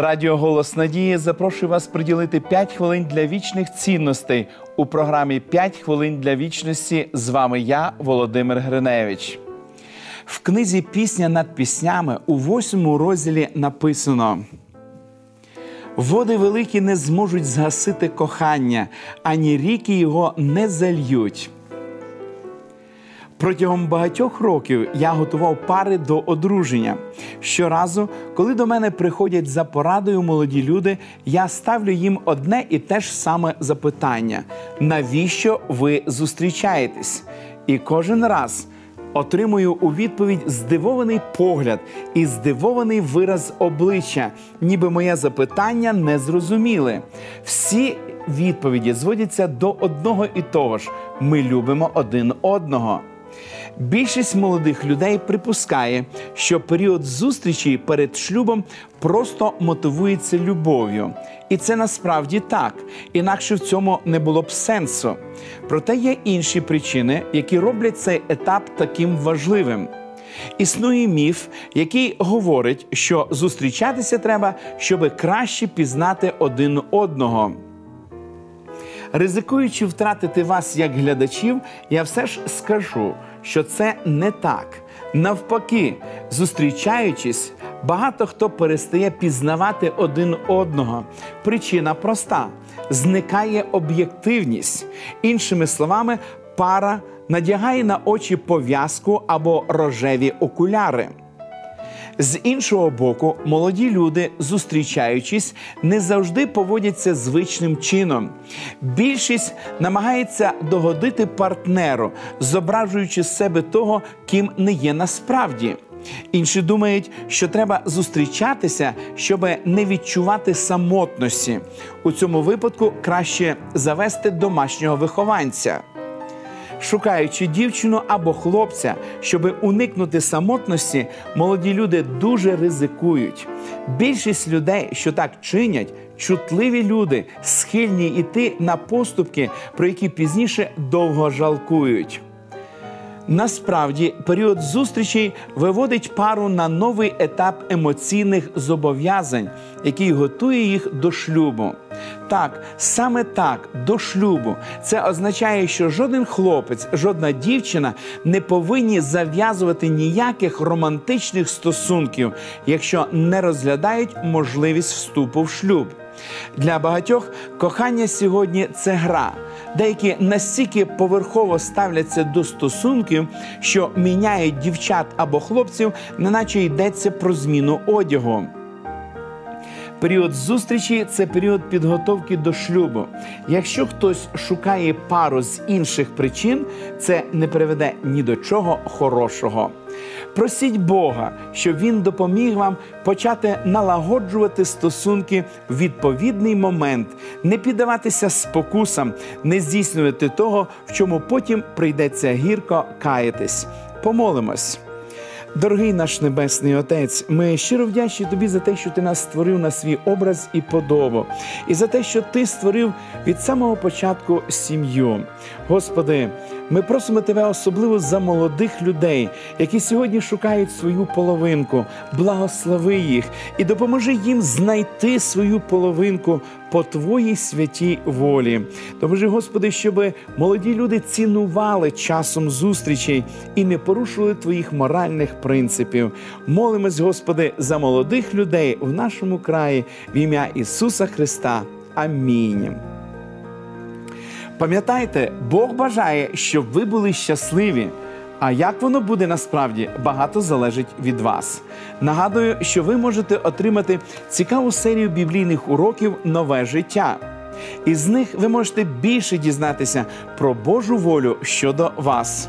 Радіо Голос Надії запрошує вас приділити 5 хвилин для вічних цінностей у програмі «5 хвилин для вічності. З вами я, Володимир Гриневич. В книзі Пісня над піснями у восьмому розділі написано. Води великі не зможуть згасити кохання, ані ріки його не зальють. Протягом багатьох років я готував пари до одруження. Щоразу, коли до мене приходять за порадою молоді люди, я ставлю їм одне і те ж саме запитання: навіщо ви зустрічаєтесь? І кожен раз отримую у відповідь здивований погляд і здивований вираз обличчя, ніби моє запитання не зрозуміли. Всі відповіді зводяться до одного і того ж: ми любимо один одного. Більшість молодих людей припускає, що період зустрічі перед шлюбом просто мотивується любов'ю. І це насправді так, інакше в цьому не було б сенсу. Проте є інші причини, які роблять цей етап таким важливим. Існує міф, який говорить, що зустрічатися треба, щоб краще пізнати один одного. Ризикуючи втратити вас як глядачів, я все ж скажу, що це не так. Навпаки, зустрічаючись, багато хто перестає пізнавати один одного. Причина проста: зникає об'єктивність. Іншими словами, пара надягає на очі пов'язку або рожеві окуляри. З іншого боку, молоді люди, зустрічаючись, не завжди поводяться звичним чином. Більшість намагається догодити партнеру, зображуючи з себе того, ким не є насправді. Інші думають, що треба зустрічатися, щоб не відчувати самотності. У цьому випадку краще завести домашнього вихованця шукаючи дівчину або хлопця, щоб уникнути самотності, молоді люди дуже ризикують. Більшість людей, що так чинять, чутливі люди, схильні йти на поступки, про які пізніше довго жалкують. Насправді, період зустрічей виводить пару на новий етап емоційних зобов'язань, який готує їх до шлюбу. Так, саме так, до шлюбу. Це означає, що жоден хлопець, жодна дівчина не повинні зав'язувати ніяких романтичних стосунків, якщо не розглядають можливість вступу в шлюб. Для багатьох кохання сьогодні це гра. Деякі настільки поверхово ставляться до стосунків, що міняють дівчат або хлопців, неначе йдеться про зміну одягу. Період зустрічі це період підготовки до шлюбу. Якщо хтось шукає пару з інших причин, це не приведе ні до чого хорошого. Просіть Бога, щоб Він допоміг вам почати налагоджувати стосунки в відповідний момент, не піддаватися спокусам, не здійснювати того, в чому потім прийдеться гірко каятись. Помолимось. Дорогий наш Небесний Отець, ми щиро вдячні Тобі за те, що ти нас створив на свій образ і подобу, і за те, що ти створив від самого початку сім'ю. Господи, ми просимо Тебе особливо за молодих людей, які сьогодні шукають свою половинку. Благослови їх і допоможи їм знайти свою половинку по Твоїй святій волі. Допоможи, Господи, щоб молоді люди цінували часом зустрічей і не порушували Твоїх моральних принципів. Молимось, Господи, за молодих людей в нашому краї в ім'я Ісуса Христа. Амінь. Пам'ятайте, Бог бажає, щоб ви були щасливі. А як воно буде насправді, багато залежить від вас. Нагадую, що ви можете отримати цікаву серію біблійних уроків Нове життя. Із них ви можете більше дізнатися про Божу волю щодо вас.